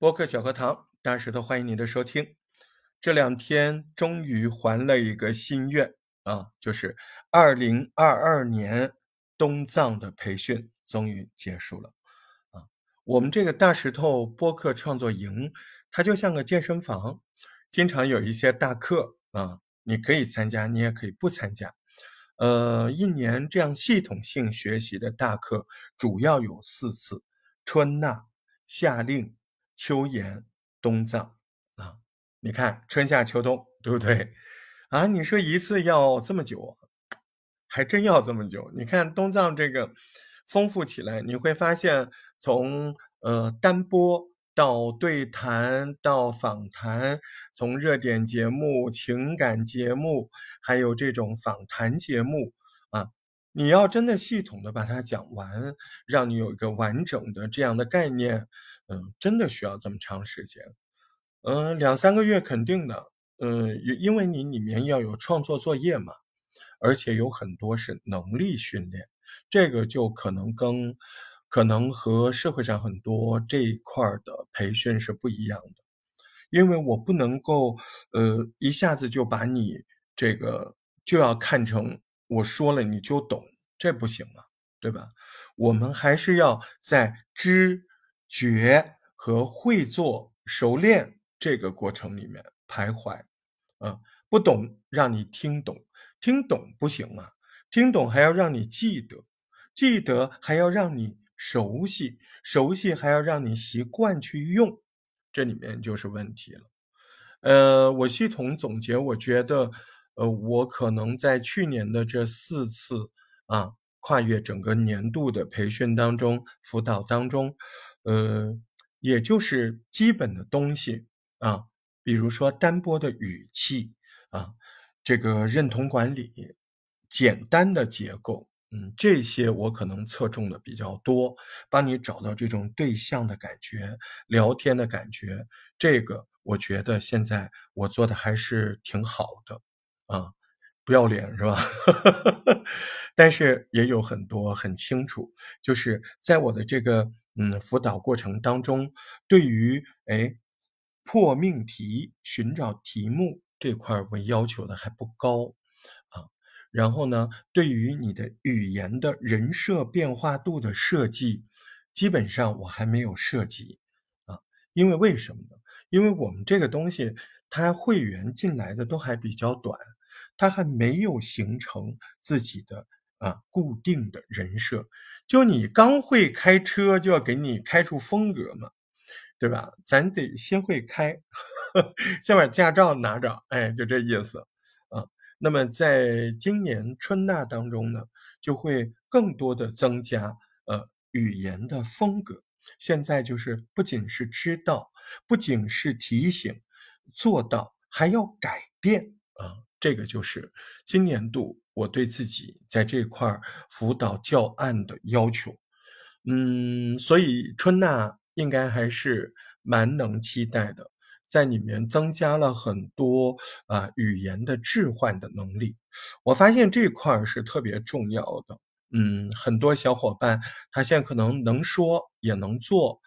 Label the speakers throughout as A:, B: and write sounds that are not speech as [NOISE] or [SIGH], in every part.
A: 播客小课堂，大石头欢迎你的收听。这两天终于还了一个心愿啊，就是二零二二年东藏的培训终于结束了啊。我们这个大石头播客创作营，它就像个健身房，经常有一些大课啊，你可以参加，你也可以不参加。呃，一年这样系统性学习的大课主要有四次：春纳、夏令。秋延冬藏啊，你看春夏秋冬，对不对？啊，你说一次要这么久，还真要这么久。你看东藏这个丰富起来，你会发现从呃单播到对谈到访谈，从热点节目、情感节目，还有这种访谈节目啊，你要真的系统的把它讲完，让你有一个完整的这样的概念。嗯，真的需要这么长时间？嗯，两三个月肯定的。嗯，因为你里面要有创作作业嘛，而且有很多是能力训练，这个就可能跟可能和社会上很多这一块的培训是不一样的。因为我不能够呃一下子就把你这个就要看成我说了你就懂，这不行啊，对吧？我们还是要在知。学和会做熟练这个过程里面徘徊，啊，不懂让你听懂，听懂不行啊，听懂还要让你记得，记得还要让你熟悉，熟悉还要让你习惯去用，这里面就是问题了。呃，我系统总结，我觉得，呃，我可能在去年的这四次啊，跨越整个年度的培训当中，辅导当中。呃，也就是基本的东西啊，比如说单播的语气啊，这个认同管理，简单的结构，嗯，这些我可能侧重的比较多，帮你找到这种对象的感觉，聊天的感觉，这个我觉得现在我做的还是挺好的啊，不要脸是吧？[LAUGHS] 但是也有很多很清楚，就是在我的这个。嗯，辅导过程当中，对于哎破命题、寻找题目这块，我要求的还不高啊。然后呢，对于你的语言的人设变化度的设计，基本上我还没有涉及啊。因为为什么呢？因为我们这个东西，它会员进来的都还比较短，他还没有形成自己的。啊，固定的人设，就你刚会开车，就要给你开出风格嘛，对吧？咱得先会开，[LAUGHS] 先把驾照拿着，哎，就这意思啊。那么在今年春纳当中呢，就会更多的增加呃语言的风格。现在就是不仅是知道，不仅是提醒，做到还要改变啊。这个就是今年度。我对自己在这块辅导教案的要求，嗯，所以春娜应该还是蛮能期待的，在里面增加了很多啊语言的置换的能力。我发现这块是特别重要的，嗯，很多小伙伴他现在可能能说也能做，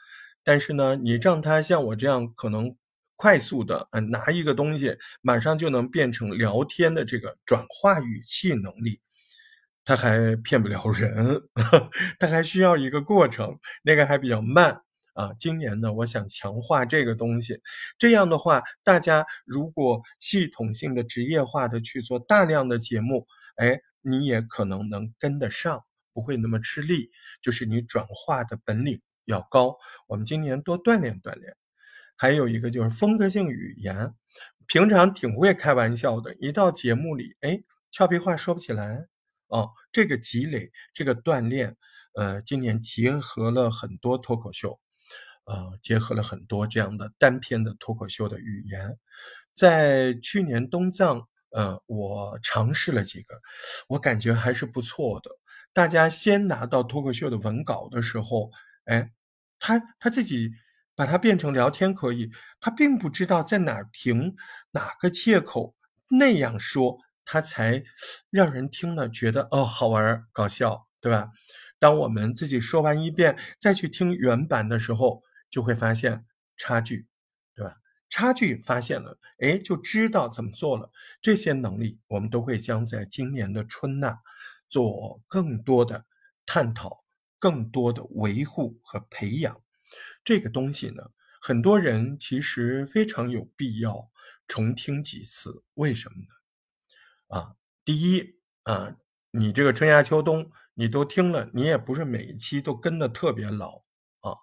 A: 但是呢，你让他像我这样可能。快速的，嗯，拿一个东西，马上就能变成聊天的这个转化语气能力，他还骗不了人，[LAUGHS] 他还需要一个过程，那个还比较慢啊。今年呢，我想强化这个东西，这样的话，大家如果系统性的、职业化的去做大量的节目，哎，你也可能能跟得上，不会那么吃力，就是你转化的本领要高。我们今年多锻炼锻炼。还有一个就是风格性语言，平常挺会开玩笑的，一到节目里，哎，俏皮话说不起来哦。这个积累，这个锻炼，呃，今年结合了很多脱口秀，呃，结合了很多这样的单篇的脱口秀的语言。在去年东藏，呃，我尝试了几个，我感觉还是不错的。大家先拿到脱口秀的文稿的时候，哎，他他自己。把它变成聊天可以，他并不知道在哪儿停，哪个切口那样说，他才让人听了觉得哦好玩搞笑，对吧？当我们自己说完一遍，再去听原版的时候，就会发现差距，对吧？差距发现了，哎，就知道怎么做了。这些能力，我们都会将在今年的春纳做更多的探讨，更多的维护和培养。这个东西呢，很多人其实非常有必要重听几次。为什么呢？啊，第一啊，你这个春夏秋冬你都听了，你也不是每一期都跟的特别牢啊。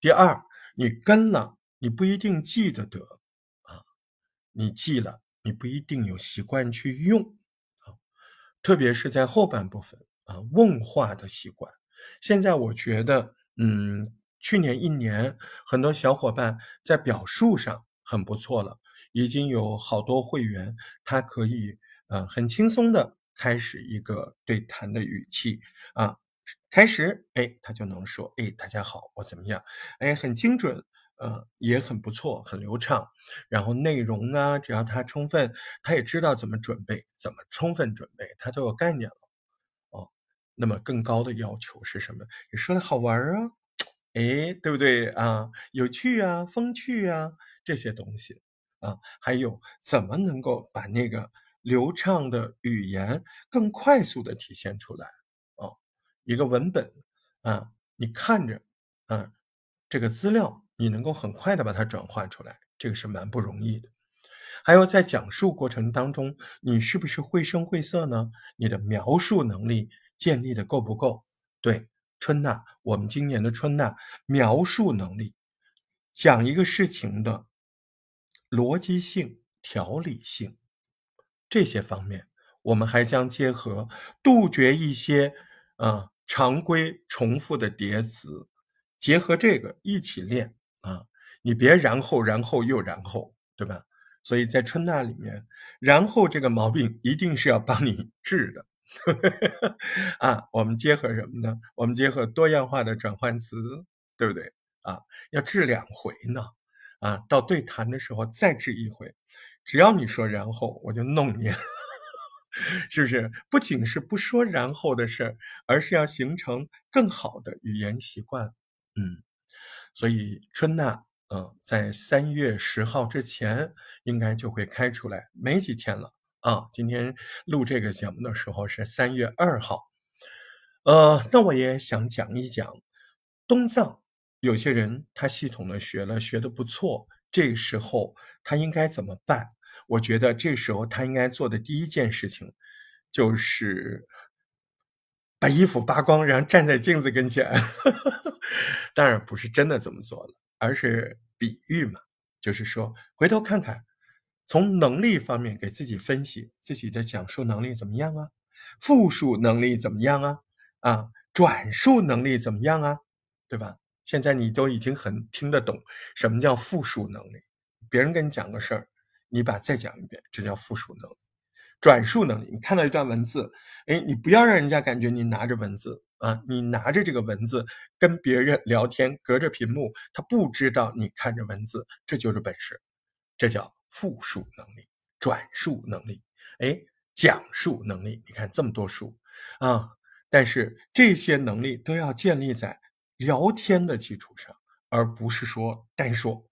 A: 第二，你跟了。你不一定记得得啊，你记了，你不一定有习惯去用啊，特别是在后半部分啊，问话的习惯。现在我觉得，嗯，去年一年很多小伙伴在表述上很不错了，已经有好多会员他可以呃很轻松的开始一个对谈的语气啊，开始哎他就能说哎大家好我怎么样哎很精准。呃，也很不错，很流畅。然后内容啊，只要他充分，他也知道怎么准备，怎么充分准备，他都有概念了。哦，那么更高的要求是什么？你说的好玩啊，哎，对不对啊？有趣啊，风趣啊，这些东西啊，还有怎么能够把那个流畅的语言更快速的体现出来？哦，一个文本啊，你看着，啊，这个资料。你能够很快的把它转化出来，这个是蛮不容易的。还有在讲述过程当中，你是不是绘声绘色呢？你的描述能力建立的够不够？对，春娜，我们今年的春娜描述能力，讲一个事情的逻辑性、条理性这些方面，我们还将结合杜绝一些啊常规重复的叠词，结合这个一起练。啊，你别然后然后又然后，对吧？所以在春娜里面，然后这个毛病一定是要帮你治的。[LAUGHS] 啊，我们结合什么呢？我们结合多样化的转换词，对不对？啊，要治两回呢。啊，到对谈的时候再治一回，只要你说然后，我就弄你，[LAUGHS] 是不是？不仅是不说然后的事儿，而是要形成更好的语言习惯。嗯。所以春娜，嗯，在三月十号之前应该就会开出来，没几天了啊。今天录这个节目的时候是三月二号，呃，那我也想讲一讲东藏，有些人他系统的学了，学的不错，这时候他应该怎么办？我觉得这时候他应该做的第一件事情就是把衣服扒光，然后站在镜子跟前。[LAUGHS] 当然不是真的这么做了，而是比喻嘛，就是说回头看看，从能力方面给自己分析自己的讲述能力怎么样啊，复述能力怎么样啊，啊，转述能力怎么样啊，对吧？现在你都已经很听得懂什么叫复述能力，别人跟你讲个事儿，你把再讲一遍，这叫复述能力。转述能力，你看到一段文字，哎，你不要让人家感觉你拿着文字啊，你拿着这个文字跟别人聊天，隔着屏幕，他不知道你看着文字，这就是本事，这叫复述能力、转述能力，哎，讲述能力。你看这么多书啊，但是这些能力都要建立在聊天的基础上，而不是说单说。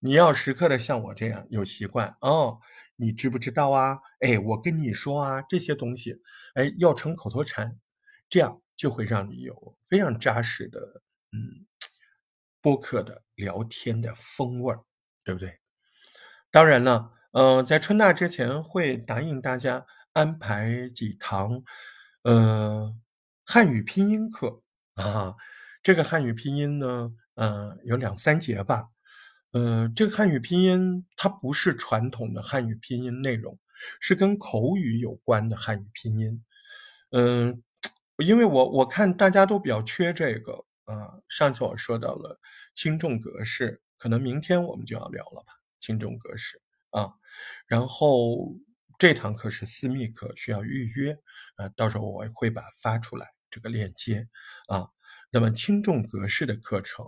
A: 你要时刻的像我这样有习惯哦，你知不知道啊？哎，我跟你说啊，这些东西，哎，要成口头禅，这样就会让你有非常扎实的，嗯，播客的聊天的风味儿，对不对？当然了，嗯，在春大之前会答应大家安排几堂，呃，汉语拼音课啊。这个汉语拼音呢，嗯，有两三节吧。呃，这个汉语拼音它不是传统的汉语拼音内容，是跟口语有关的汉语拼音。嗯，因为我我看大家都比较缺这个啊。上次我说到了轻重格式，可能明天我们就要聊了吧？轻重格式啊。然后这堂课是私密课，需要预约啊。到时候我会把发出来这个链接啊。那么轻重格式的课程。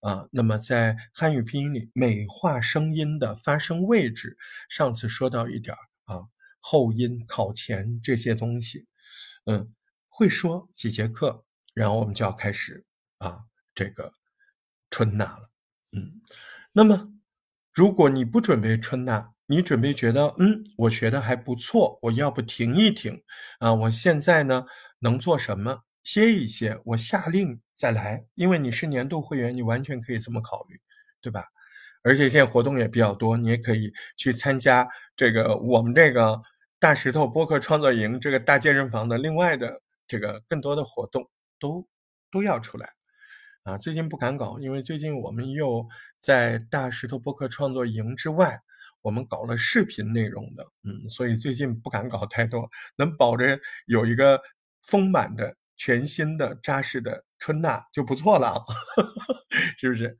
A: 啊，那么在汉语拼音里，美化声音的发声位置，上次说到一点啊，后音、考前这些东西，嗯，会说几节课，然后我们就要开始啊，这个春纳了，嗯，那么，如果你不准备春纳，你准备觉得，嗯，我学的还不错，我要不停一停啊？我现在呢能做什么？歇一歇，我下令再来。因为你是年度会员，你完全可以这么考虑，对吧？而且现在活动也比较多，你也可以去参加这个我们这个大石头播客创作营这个大健身房的另外的这个更多的活动都都要出来。啊，最近不敢搞，因为最近我们又在大石头播客创作营之外，我们搞了视频内容的，嗯，所以最近不敢搞太多，能保着有一个丰满的、全新的、扎实的春纳就不错了，[LAUGHS] 是不是？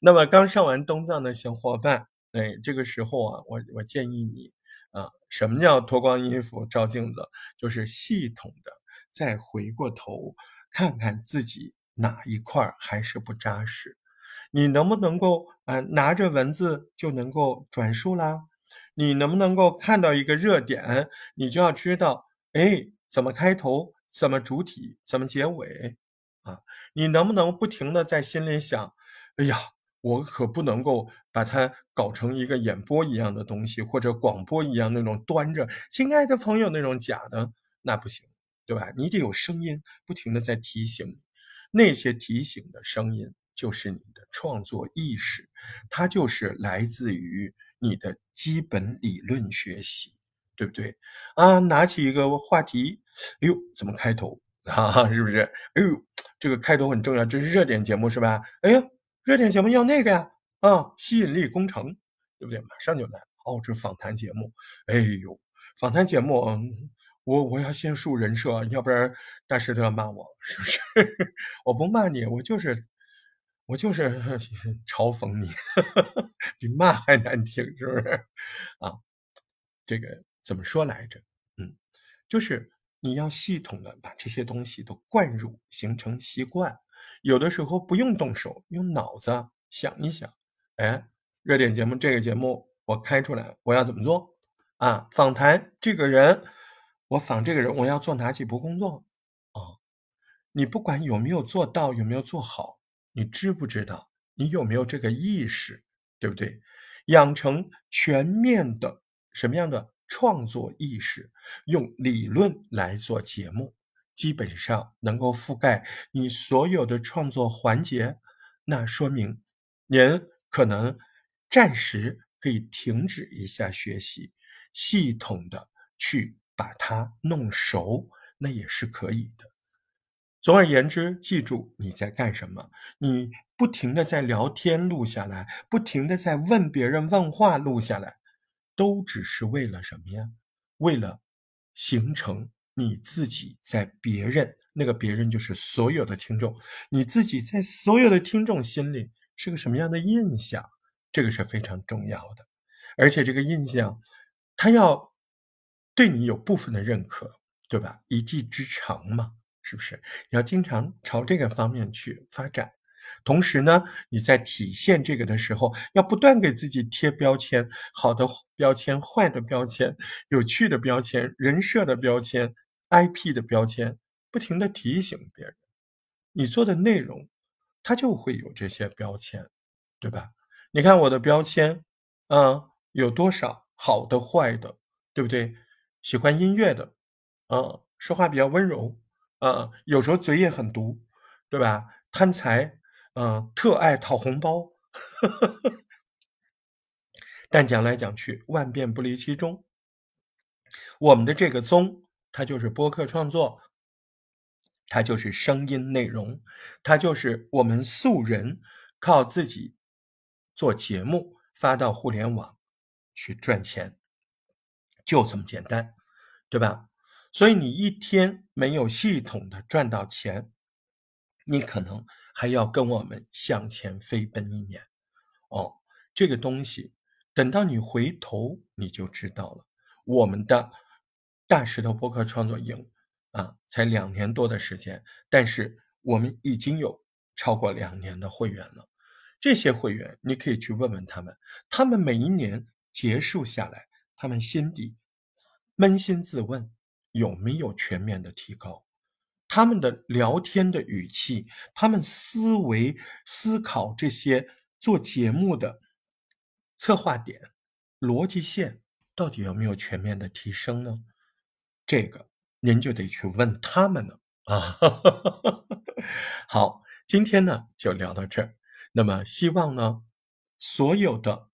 A: 那么刚上完东藏的小伙伴，哎，这个时候啊，我我建议你啊，什么叫脱光衣服照镜子？就是系统的再回过头看看自己。哪一块还是不扎实？你能不能够啊拿着文字就能够转述啦？你能不能够看到一个热点，你就要知道，哎，怎么开头，怎么主体，怎么结尾啊？你能不能不停的在心里想，哎呀，我可不能够把它搞成一个演播一样的东西，或者广播一样那种端着亲爱的朋友那种假的，那不行，对吧？你得有声音，不停的在提醒你。那些提醒的声音，就是你的创作意识，它就是来自于你的基本理论学习，对不对？啊，拿起一个话题，哎呦，怎么开头？哈 [LAUGHS] 哈，是不是？哎呦，这个开头很重要，这是热点节目是吧？哎呀，热点节目要那个呀，啊，吸引力工程，对不对？马上就来。哦，这访谈节目，哎呦，访谈节目。我我要先树人设，要不然大石头要骂我，是不是？[LAUGHS] 我不骂你，我就是我就是 [LAUGHS] 嘲讽你，[LAUGHS] 比骂还难听，是不是？啊，这个怎么说来着？嗯，就是你要系统的把这些东西都灌入，形成习惯。有的时候不用动手，用脑子想一想。哎，热点节目这个节目我开出来，我要怎么做？啊，访谈这个人。我仿这个人，我要做哪几步工作？啊，你不管有没有做到，有没有做好，你知不知道？你有没有这个意识？对不对？养成全面的什么样的创作意识？用理论来做节目，基本上能够覆盖你所有的创作环节。那说明您可能暂时可以停止一下学习，系统的去。把它弄熟，那也是可以的。总而言之，记住你在干什么。你不停的在聊天录下来，不停的在问别人问话录下来，都只是为了什么呀？为了形成你自己在别人那个别人就是所有的听众，你自己在所有的听众心里是个什么样的印象？这个是非常重要的。而且这个印象，他要。对你有部分的认可，对吧？一技之长嘛，是不是？你要经常朝这个方面去发展。同时呢，你在体现这个的时候，要不断给自己贴标签，好的标签、坏的标签、有趣的标签、人设的标签、IP 的标签，不停的提醒别人，你做的内容，它就会有这些标签，对吧？你看我的标签，啊，有多少好的、坏的，对不对？喜欢音乐的，啊，说话比较温柔，啊，有时候嘴也很毒，对吧？贪财，嗯，特爱讨红包，[LAUGHS] 但讲来讲去，万变不离其宗。我们的这个宗，它就是播客创作，它就是声音内容，它就是我们素人靠自己做节目发到互联网去赚钱。就这么简单，对吧？所以你一天没有系统的赚到钱，你可能还要跟我们向前飞奔一年。哦，这个东西等到你回头你就知道了。我们的大石头播客创作营啊，才两年多的时间，但是我们已经有超过两年的会员了。这些会员你可以去问问他们，他们每一年结束下来，他们心底。扪心自问，有没有全面的提高？他们的聊天的语气，他们思维思考这些做节目的策划点、逻辑线到底有没有全面的提升呢？这个您就得去问他们了啊。[LAUGHS] 好，今天呢就聊到这儿。那么希望呢，所有的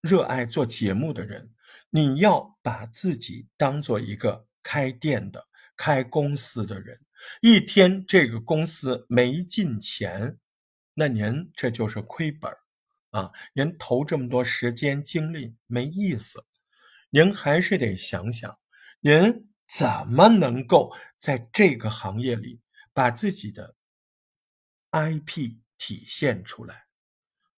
A: 热爱做节目的人，你要把自己当做一个开店的、开公司的人。一天这个公司没进钱，那您这就是亏本。啊，您投这么多时间精力没意思，您还是得想想，您怎么能够在这个行业里把自己的 IP 体现出来？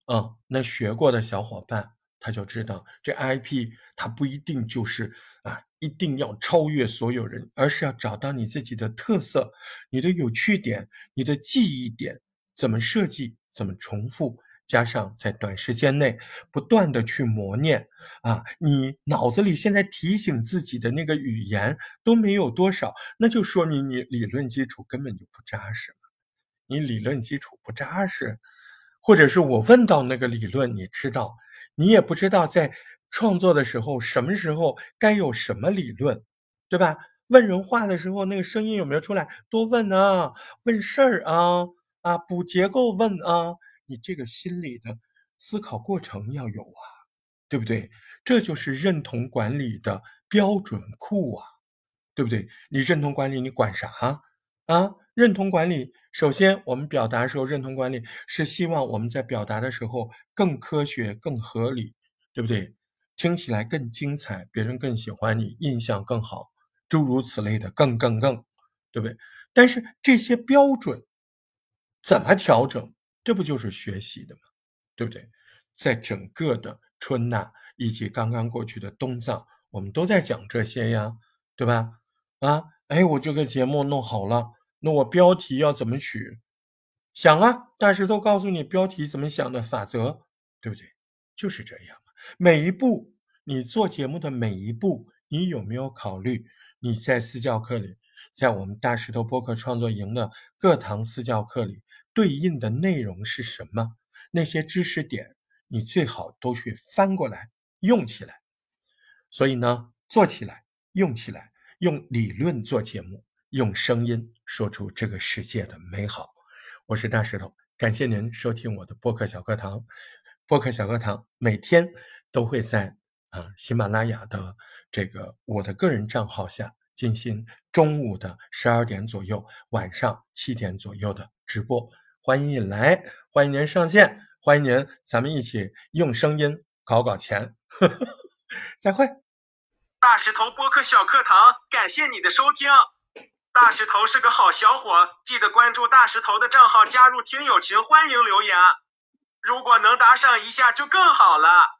A: 啊，那学过的小伙伴他就知道，这 IP 它不一定就是啊，一定要超越所有人，而是要找到你自己的特色、你的有趣点、你的记忆点，怎么设计，怎么重复。加上在短时间内不断的去磨练啊，你脑子里现在提醒自己的那个语言都没有多少，那就说明你理论基础根本就不扎实了。你理论基础不扎实，或者是我问到那个理论，你知道，你也不知道在创作的时候什么时候该有什么理论，对吧？问人话的时候那个声音有没有出来？多问啊，问事儿啊，啊，补结构问啊。你这个心理的思考过程要有啊，对不对？这就是认同管理的标准库啊，对不对？你认同管理，你管啥啊？认同管理，首先我们表达时候，认同管理是希望我们在表达的时候更科学、更合理，对不对？听起来更精彩，别人更喜欢你，印象更好，诸如此类的，更更更，对不对？但是这些标准怎么调整？这不就是学习的吗？对不对？在整个的春纳以及刚刚过去的冬藏，我们都在讲这些呀，对吧？啊，哎，我这个节目弄好了，那我标题要怎么取？想啊，大石头告诉你标题怎么想的法则，对不对？就是这样嘛。每一步你做节目的每一步，你有没有考虑？你在私教课里，在我们大石头播客创作营的各堂私教课里。对应的内容是什么？那些知识点你最好都去翻过来用起来。所以呢，做起来，用起来，用理论做节目，用声音说出这个世界的美好。我是大石头，感谢您收听我的播客小课堂。播客小课堂每天都会在啊喜马拉雅的这个我的个人账号下进行中午的十二点左右，晚上七点左右的直播。欢迎你来，欢迎您上线，欢迎您，咱们一起用声音搞搞钱。[LAUGHS] 再会。
B: 大石头播客小课堂，感谢你的收听。大石头是个好小伙，记得关注大石头的账号，加入听友群，欢迎留言。如果能打赏一下就更好了。